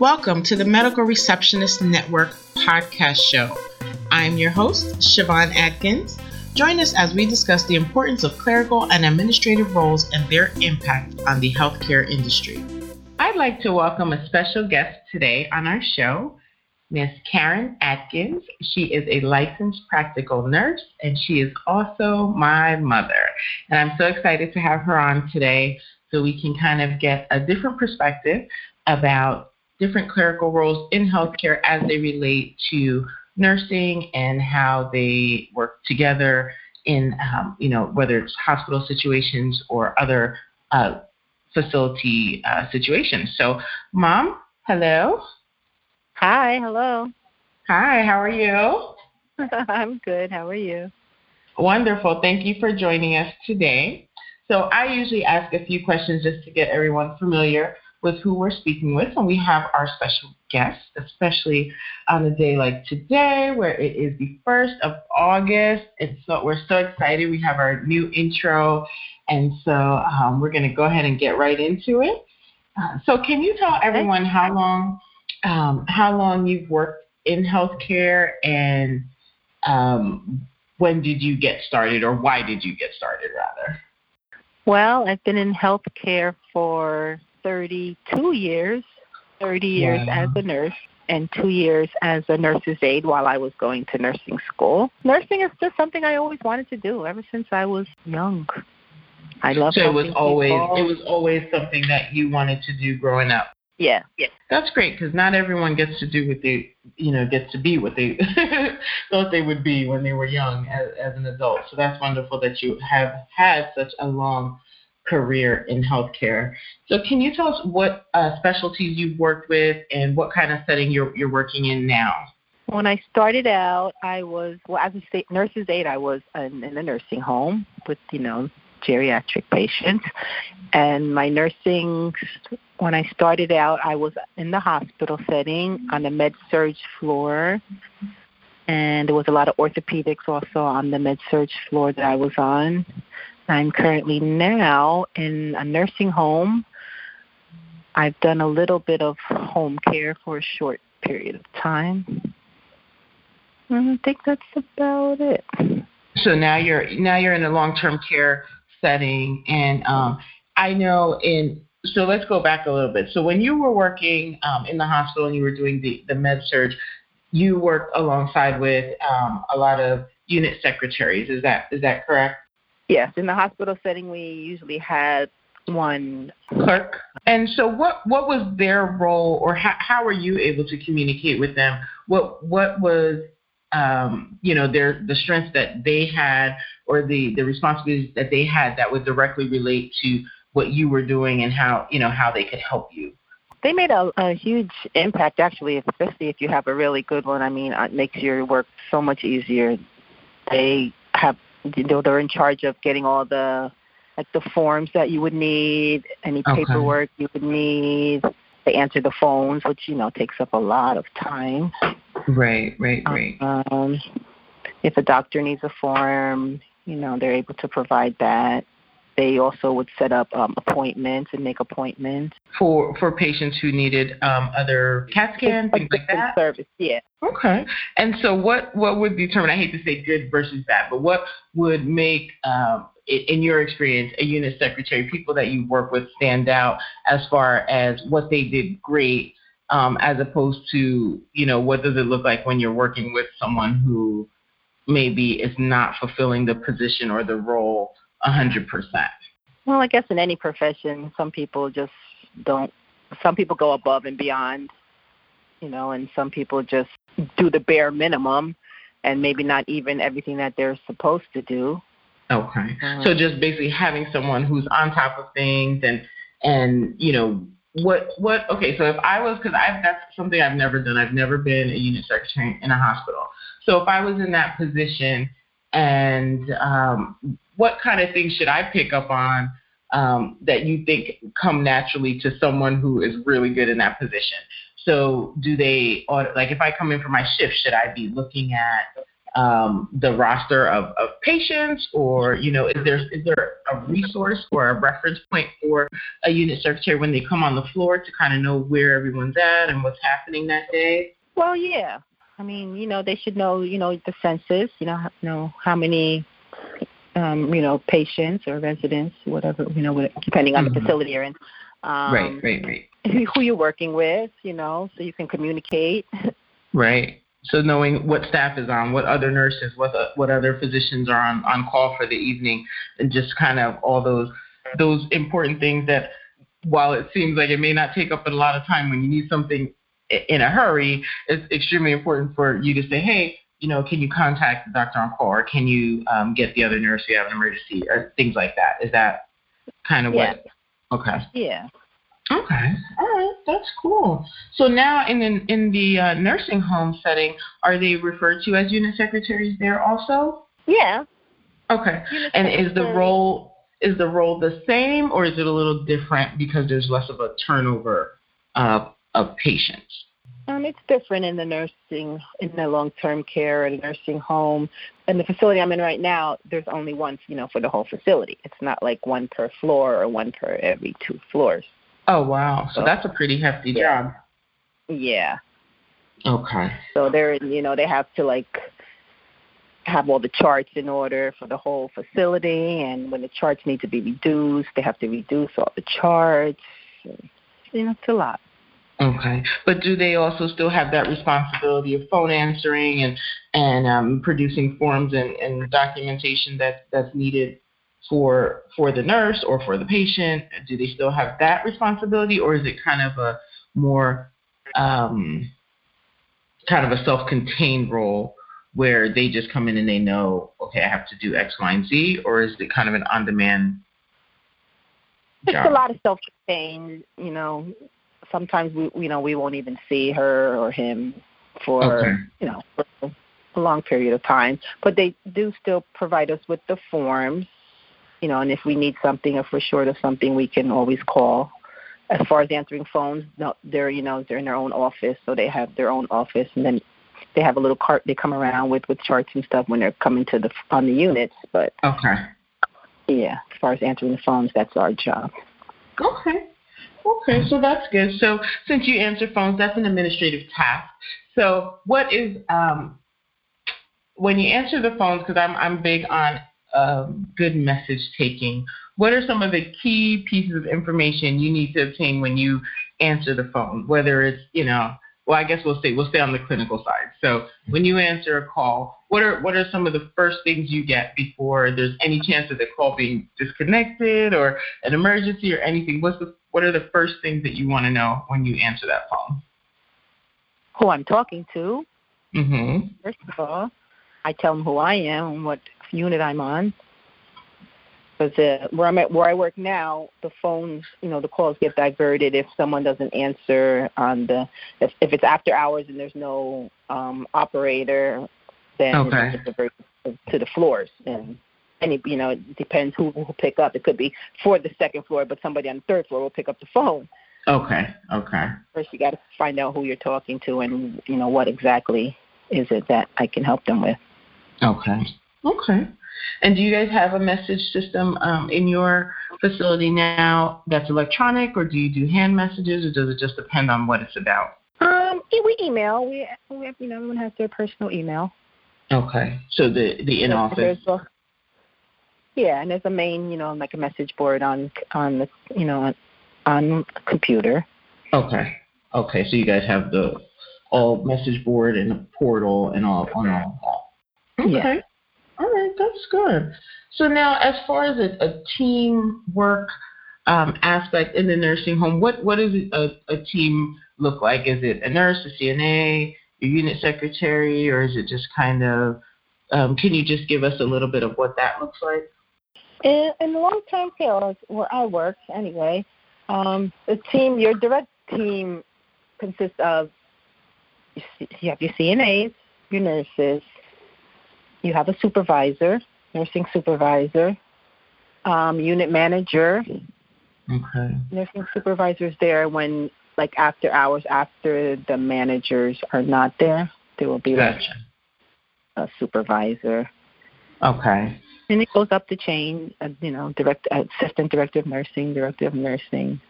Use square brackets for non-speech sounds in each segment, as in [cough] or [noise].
Welcome to the Medical Receptionist Network podcast show. I'm your host, Siobhan Atkins. Join us as we discuss the importance of clerical and administrative roles and their impact on the healthcare industry. I'd like to welcome a special guest today on our show, Miss Karen Atkins. She is a licensed practical nurse and she is also my mother. And I'm so excited to have her on today so we can kind of get a different perspective about different clerical roles in healthcare as they relate to nursing and how they work together in, um, you know, whether it's hospital situations or other uh, facility uh, situations. So, Mom, hello. Hi, hello. Hi, how are you? [laughs] I'm good. How are you? Wonderful. Thank you for joining us today. So, I usually ask a few questions just to get everyone familiar with who we're speaking with, and we have our special guest, especially on a day like today, where it is the first of August. And so we're so excited. We have our new intro, and so um, we're going to go ahead and get right into it. Uh, so, can you tell everyone how long um, how long you've worked in healthcare and um, when did you get started, or why did you get started, rather? Well, I've been in healthcare for 32 years, 30 years wow. as a nurse and two years as a nurse's aide while I was going to nursing school. Nursing is just something I always wanted to do ever since I was young. I love. So it was always people. it was always something that you wanted to do growing up. Yeah, yeah. That's great because not everyone gets to do what they, you know, gets to be what they [laughs] thought they would be when they were young as, as an adult. So that's wonderful that you have had such a long career in healthcare. So, can you tell us what uh, specialties you've worked with and what kind of setting you're, you're working in now? When I started out, I was, well, as a state nurse's aide, I was in, in a nursing home with, you know, geriatric patients. And my nursing, when I started out, I was in the hospital setting on the med surg floor. And there was a lot of orthopedics also on the med surg floor that I was on. I'm currently now in a nursing home. I've done a little bit of home care for a short period of time. And I think that's about it. So now you're now you're in a long-term care setting, and um, I know in so let's go back a little bit. So when you were working um, in the hospital and you were doing the the med surg, you worked alongside with um, a lot of unit secretaries. Is that is that correct? Yes, in the hospital setting, we usually had one clerk. And so, what what was their role, or how how were you able to communicate with them? What what was um, you know their the strengths that they had, or the the responsibilities that they had that would directly relate to what you were doing and how you know how they could help you. They made a, a huge impact, actually, especially if you have a really good one. I mean, it makes your work so much easier. They you know they're in charge of getting all the like the forms that you would need, any okay. paperwork you would need. They answer the phones, which you know takes up a lot of time. Right, right, right. Um, if a doctor needs a form, you know they're able to provide that. They also would set up um, appointments and make appointments for for patients who needed um, other CAT scans, things like that. Service, yeah. Okay. And so, what what would determine? I hate to say good versus bad, but what would make um, in your experience, a unit secretary, people that you work with stand out as far as what they did great, um, as opposed to, you know, what does it look like when you're working with someone who maybe is not fulfilling the position or the role a hundred percent. Well, I guess in any profession, some people just don't. Some people go above and beyond, you know, and some people just do the bare minimum, and maybe not even everything that they're supposed to do. Okay. Um, so just basically having someone who's on top of things and and you know what what okay so if I was because I've that's something I've never done I've never been a unit secretary in a hospital so if I was in that position and um, what kind of things should I pick up on um, that you think come naturally to someone who is really good in that position? So, do they, or like if I come in for my shift, should I be looking at um, the roster of, of patients, or you know, is there is there a resource or a reference point for a unit secretary when they come on the floor to kind of know where everyone's at and what's happening that day? Well, yeah. I mean, you know, they should know, you know, the census, you know, know how many, um, you know, patients or residents, whatever, you know, depending on mm-hmm. the facility you're in. Um, right, right, right. [laughs] Who you're working with, you know, so you can communicate. Right. So knowing what staff is on, what other nurses, what uh, what other physicians are on on call for the evening, and just kind of all those those important things that, while it seems like it may not take up a lot of time when you need something in a hurry, it's extremely important for you to say, hey, you know, can you contact the doctor on call, or can you um, get the other nurse if you have an emergency, or things like that. Is that kind of yeah. what? Okay. Yeah. Okay. All right. That's cool. So now in the, in the uh, nursing home setting, are they referred to as unit secretaries there also? Yeah. Okay. Unit and is the role is the role the same or is it a little different because there's less of a turnover uh, of patients? Um, it's different in the nursing, in the long-term care and nursing home. In the facility I'm in right now, there's only one, you know, for the whole facility. It's not like one per floor or one per every two floors. Oh wow! So, so that's a pretty hefty yeah. job. Yeah. Okay. So they're you know they have to like have all the charts in order for the whole facility, and when the charts need to be reduced, they have to reduce all the charts. You know, it's a lot. Okay, but do they also still have that responsibility of phone answering and and um, producing forms and, and documentation that that's needed for for the nurse or for the patient? Do they still have that responsibility, or is it kind of a more um, kind of a self-contained role where they just come in and they know, okay, I have to do X, Y, and Z, or is it kind of an on-demand? It's a lot of self-contained. You know, sometimes we, you know, we won't even see her or him for okay. you know for a long period of time, but they do still provide us with the forms you know, and if we need something, if we're short of something, we can always call. As far as answering phones, no, they're you know they're in their own office, so they have their own office, and then they have a little cart they come around with with charts and stuff when they're coming to the on the units. But okay, yeah, as far as answering the phones, that's our job. Okay. Okay, so that's good. So since you answer phones, that's an administrative task. So what is um, when you answer the phones? Because I'm I'm big on um, good message taking, what are some of the key pieces of information you need to obtain when you answer the phone? Whether it's, you know, well, I guess we'll stay we'll stay on the clinical side. So when you answer a call, what are what are some of the first things you get before there's any chance of the call being disconnected or an emergency or anything? What's the what are the first things that you want to know when you answer that phone? Who I'm talking to. Mm-hmm. First of all, I tell them who I am and what unit I'm on. Because uh, where I'm at, where I work now, the phones, you know, the calls get diverted if someone doesn't answer on the if, if it's after hours and there's no um, operator, then okay. it's diverted to the floors and any you know it depends who will pick up. It could be for the second floor, but somebody on the third floor will pick up the phone. Okay. Okay. First, you got to find out who you're talking to and you know what exactly is it that I can help them with. Okay. Okay. And do you guys have a message system um, in your facility now that's electronic, or do you do hand messages, or does it just depend on what it's about? Um, we email. We, we have, you know, everyone has their personal email. Okay. So the the in office. Yeah, and there's a main, you know, like a message board on on the, you know, on, on computer. Okay. Okay. So you guys have the all message board and the portal and all on all. that. Okay. Yeah. All right, that's good. So now, as far as a, a team work um, aspect in the nursing home, what what does a, a team look like? Is it a nurse, a CNA, a unit secretary, or is it just kind of? Um, can you just give us a little bit of what that looks like? In, in long-term care, where I work, anyway, um, the team, your direct team, consists of you have your CNAs, your nurses, you have a supervisor, nursing supervisor, um, unit manager. Okay. Nursing supervisors there when, like, after hours, after the managers are not there. There will be gotcha. a supervisor. Okay. And it goes up the chain, uh, you know, direct assistant director of nursing, director of nursing.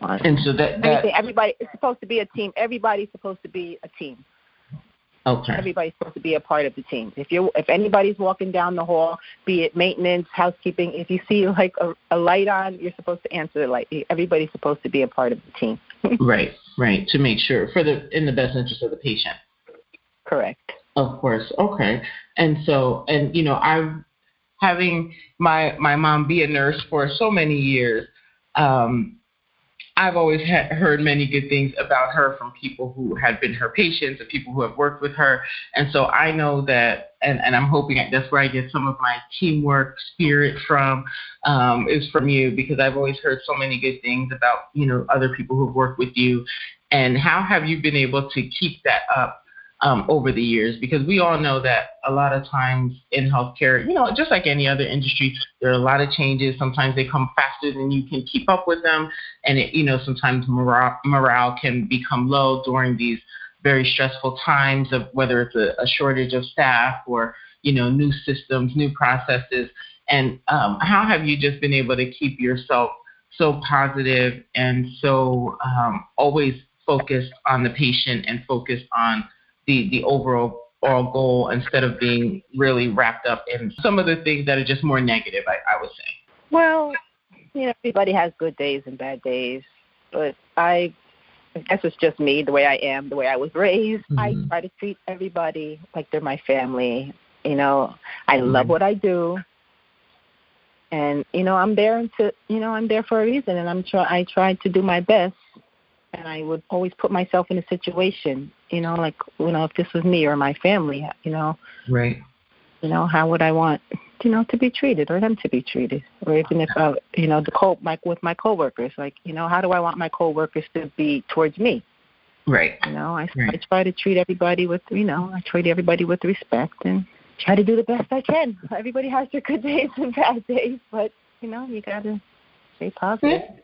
And so that, that everybody is supposed to be a team. Everybody's supposed to be a team. Okay. Everybody's supposed to be a part of the team. If you if anybody's walking down the hall, be it maintenance, housekeeping, if you see like a, a light on, you're supposed to answer the light. Everybody's supposed to be a part of the team. [laughs] right, right. To make sure for the in the best interest of the patient. Correct. Of course. Okay. And so and you know, I've having my my mom be a nurse for so many years, um, I've always ha- heard many good things about her from people who had been her patients and people who have worked with her. And so I know that, and, and I'm hoping that's where I get some of my teamwork spirit from, um, is from you because I've always heard so many good things about, you know, other people who've worked with you. And how have you been able to keep that up um, over the years because we all know that a lot of times in healthcare, you know, just like any other industry, there are a lot of changes. Sometimes they come faster than you can keep up with them, and it, you know, sometimes morale, morale can become low during these very stressful times of whether it's a, a shortage of staff or you know new systems, new processes. And um, how have you just been able to keep yourself so positive and so um, always focused on the patient and focused on the the overall goal instead of being really wrapped up in some of the things that are just more negative. I, I would say. Well, you know, everybody has good days and bad days, but I I guess it's just me, the way I am, the way I was raised. Mm-hmm. I try to treat everybody like they're my family. You know, I mm-hmm. love what I do. And you know, I'm there to you know, I'm there for a reason and I'm try I try to do my best and I would always put myself in a situation, you know, like you know, if this was me or my family, you know, right, you know, how would I want, you know, to be treated or them to be treated, or even if I, you know, the co like with my coworkers, like you know, how do I want my coworkers to be towards me? Right. You know, I right. I try to treat everybody with, you know, I treat everybody with respect and try to do the best I can. Everybody has their good [laughs] days and bad days, but you know, you gotta stay positive. Mm-hmm.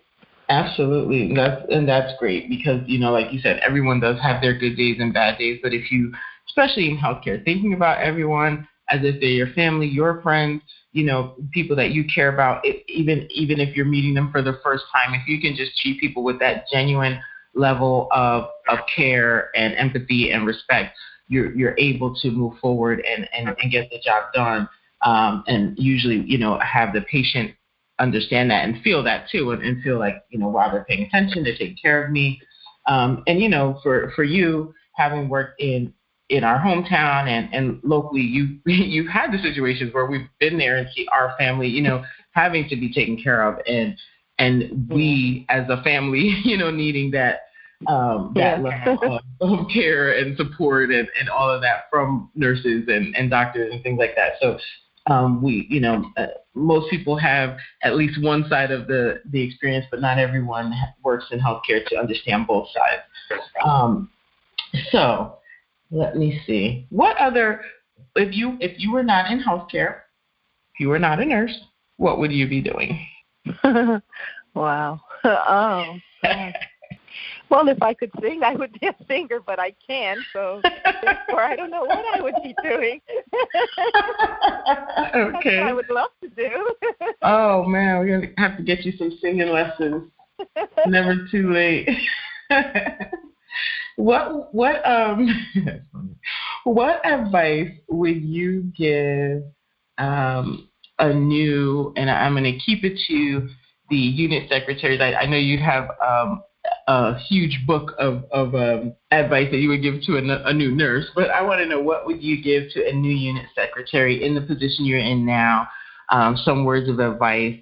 Absolutely, that's and that's great because you know, like you said, everyone does have their good days and bad days. But if you, especially in healthcare, thinking about everyone as if they're your family, your friends, you know, people that you care about, it, even even if you're meeting them for the first time, if you can just treat people with that genuine level of of care and empathy and respect, you're you're able to move forward and and, and get the job done. Um, and usually, you know, have the patient understand that and feel that too and, and feel like you know wow they're paying attention they're taking care of me um, and you know for for you having worked in in our hometown and and locally you [laughs] you've had the situations where we've been there and see our family you know having to be taken care of and and we as a family [laughs] you know needing that um, that yeah. level of, of, care and support and, and all of that from nurses and, and doctors and things like that. So um, we, you know, uh, most people have at least one side of the, the experience, but not everyone works in healthcare to understand both sides. Um, so let me see. What other, if you if you were not in healthcare, if you were not a nurse, what would you be doing? [laughs] wow. [laughs] oh. Well, if I could sing, I would be a singer, but I can't, so therefore I don't know what I would be doing. [laughs] okay. I would love to do. [laughs] oh man, we're gonna have to get you some singing lessons. Never too late. [laughs] what what um what advice would you give um a new and I'm gonna keep it to the unit secretaries. I, I know you'd have um a huge book of, of um, advice that you would give to a, a new nurse, but I want to know what would you give to a new unit secretary in the position you're in now? Um, some words of advice.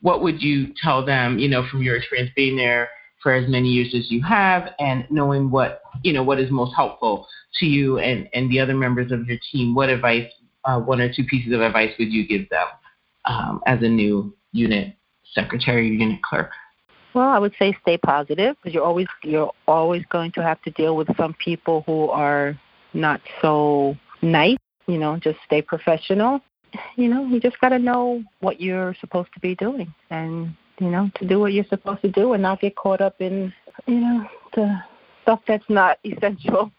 What would you tell them? You know, from your experience being there for as many years as you have, and knowing what you know what is most helpful to you and and the other members of your team. What advice, uh, one or two pieces of advice, would you give them um, as a new unit secretary, unit clerk? Well, I would say stay positive because you're always you're always going to have to deal with some people who are not so nice. You know, just stay professional. You know, you just got to know what you're supposed to be doing, and you know, to do what you're supposed to do, and not get caught up in you know the stuff that's not [laughs] essential.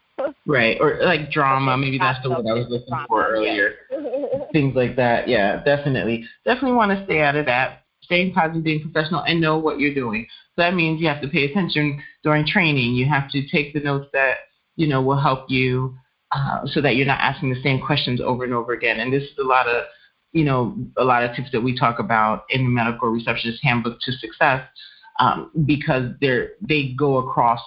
right, or like drama. Maybe that's the word I was looking for earlier. [laughs] Things like that. Yeah, definitely. Definitely want to stay out of that. Staying positive, being professional, and know what you're doing. So that means you have to pay attention during training. You have to take the notes that you know will help you, uh, so that you're not asking the same questions over and over again. And this is a lot of you know, a lot of tips that we talk about in the medical receptionist handbook to success um, because they're they go across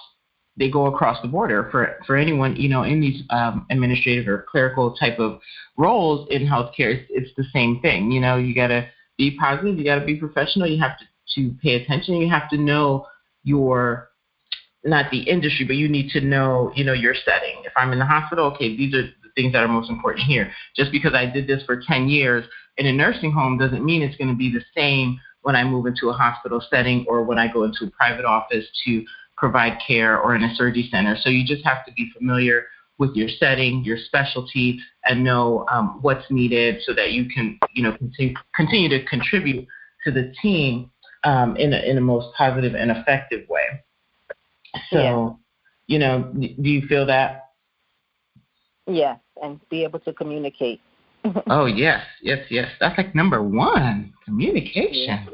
they go across the border for for anyone you know in these um, administrative or clerical type of roles in healthcare. It's, it's the same thing. You know, you got to be positive, you got to be professional, you have to to pay attention, you have to know your not the industry, but you need to know, you know, your setting. If I'm in the hospital, okay, these are the things that are most important here. Just because I did this for 10 years in a nursing home doesn't mean it's going to be the same when I move into a hospital setting or when I go into a private office to provide care or in a surgery center. So you just have to be familiar with your setting, your specialty, and know um, what's needed so that you can, you know, continue, continue to contribute to the team um, in a, in a most positive and effective way. So, yeah. you know, do you feel that? Yes, and be able to communicate. [laughs] oh yes, yes, yes. That's like number one, communication. Yeah.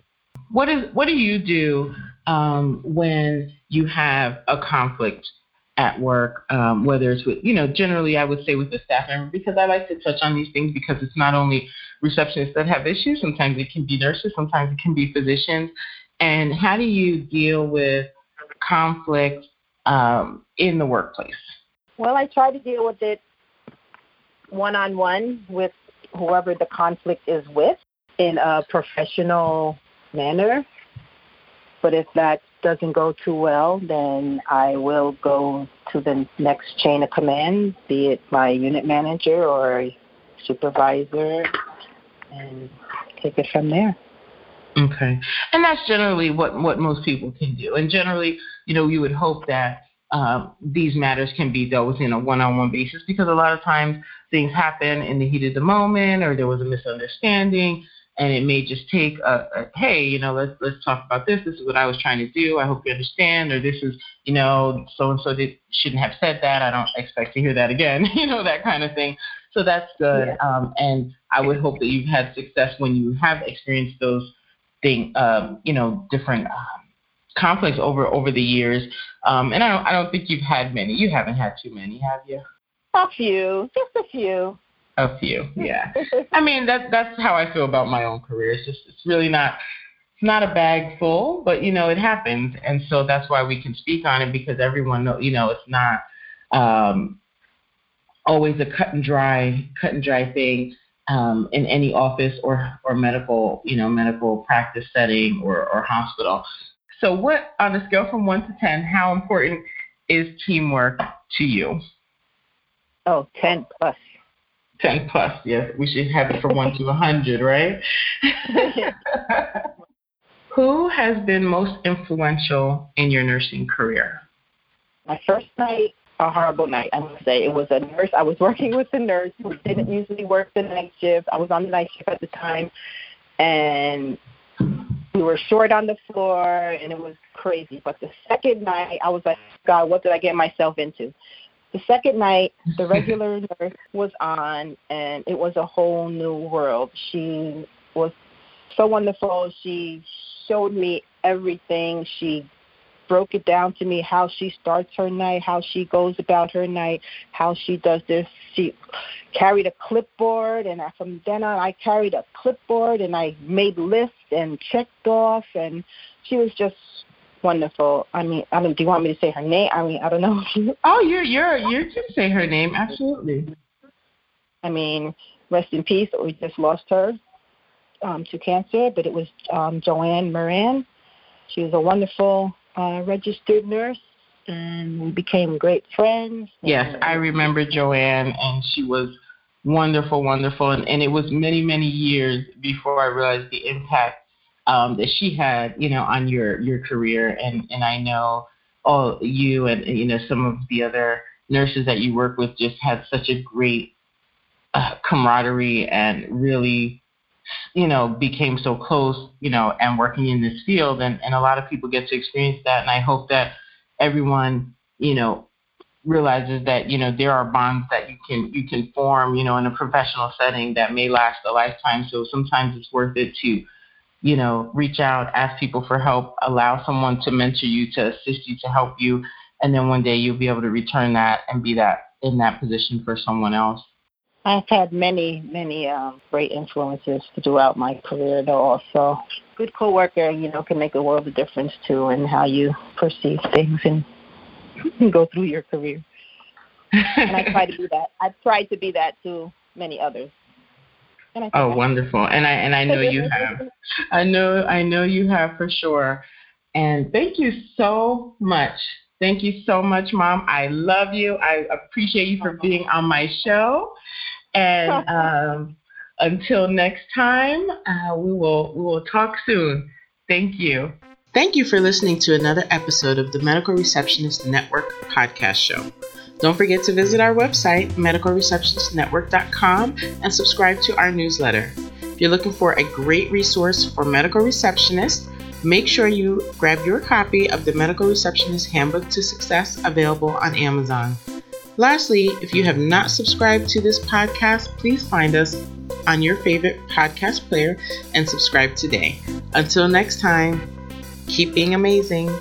What is what do you do um, when you have a conflict at work, um, whether it's with, you know, generally I would say with the staff member, because I like to touch on these things because it's not only receptionists that have issues, sometimes it can be nurses, sometimes it can be physicians. And how do you deal with conflict um, in the workplace? Well, I try to deal with it one on one with whoever the conflict is with in a professional manner. But if that doesn't go too well, then I will go to the next chain of command, be it my unit manager or supervisor, and take it from there. Okay, and that's generally what what most people can do. And generally, you know, you would hope that um, these matters can be dealt with in a one-on-one basis because a lot of times things happen in the heat of the moment or there was a misunderstanding and it may just take a, a hey you know let's let's talk about this. This is what i was trying to do. I hope you understand. Or this is you know so and so did shouldn't have said that. I don't expect to hear that again [laughs] you know that kind of thing. So that's good. Yeah. um, and i would hope that you've had success when you have experienced those thing um, you know different um, conflicts over over the years. Um, and i don't i don't think you've had many. You haven't had too many have you? A few, just a few. A few, yeah. [laughs] I mean, that's that's how I feel about my own career. It's just it's really not it's not a bag full, but you know it happens, and so that's why we can speak on it because everyone know you know it's not um, always a cut and dry cut and dry thing um, in any office or or medical you know medical practice setting or or hospital. So, what on a scale from one to ten, how important is teamwork to you? Oh, 10 plus. 10 plus, yes. We should have it from 1 to 100, right? [laughs] Who has been most influential in your nursing career? My first night, a horrible night, I must say. It was a nurse. I was [laughs] working with a nurse who didn't usually work the night shift. I was on the night shift at the time, and we were short on the floor, and it was crazy. But the second night, I was like, God, what did I get myself into? The second night, the [laughs] regular nurse was on, and it was a whole new world. She was so wonderful. She showed me everything. She broke it down to me how she starts her night, how she goes about her night, how she does this. She carried a clipboard, and from then on, I carried a clipboard and I made lists and checked off, and she was just wonderful. I mean, I don't. Do you want me to say her name? I mean, I don't know. [laughs] oh, you're you're you can say her name. Absolutely. I mean, rest in peace. We just lost her um, to cancer, but it was um, Joanne Moran. She was a wonderful uh, registered nurse, and we became great friends. Yes, I remember Joanne, and she was wonderful, wonderful, and, and it was many, many years before I realized the impact um, that she had, you know, on your your career, and and I know all you and you know some of the other nurses that you work with just had such a great uh, camaraderie and really you know became so close you know and working in this field. And and a lot of people get to experience that. And i hope that everyone you know realizes that you know there are bonds that you can you can form you know in a professional setting that may last a lifetime. So sometimes it's worth it to you know reach out ask people for help allow someone to mentor you to assist you to help you and then one day you'll be able to return that and be that in that position for someone else I've had many, many um, great influences throughout my career, though. Also, good coworker, you know, can make a world of difference too in how you perceive things and [laughs] go through your career. and I try to be that. I've tried to be that to many others. Oh, wonderful! And I and I know you have. I know I know you have for sure. And thank you so much. Thank you so much, Mom. I love you. I appreciate you for being on my show. And [laughs] um, until next time, uh, we will we will talk soon. Thank you. Thank you for listening to another episode of the Medical Receptionist Network podcast show. Don't forget to visit our website, medicalreceptionistnetwork.com, and subscribe to our newsletter. If you're looking for a great resource for medical receptionists, make sure you grab your copy of the Medical Receptionist Handbook to Success available on Amazon. Lastly, if you have not subscribed to this podcast, please find us on your favorite podcast player and subscribe today. Until next time, Keep being amazing.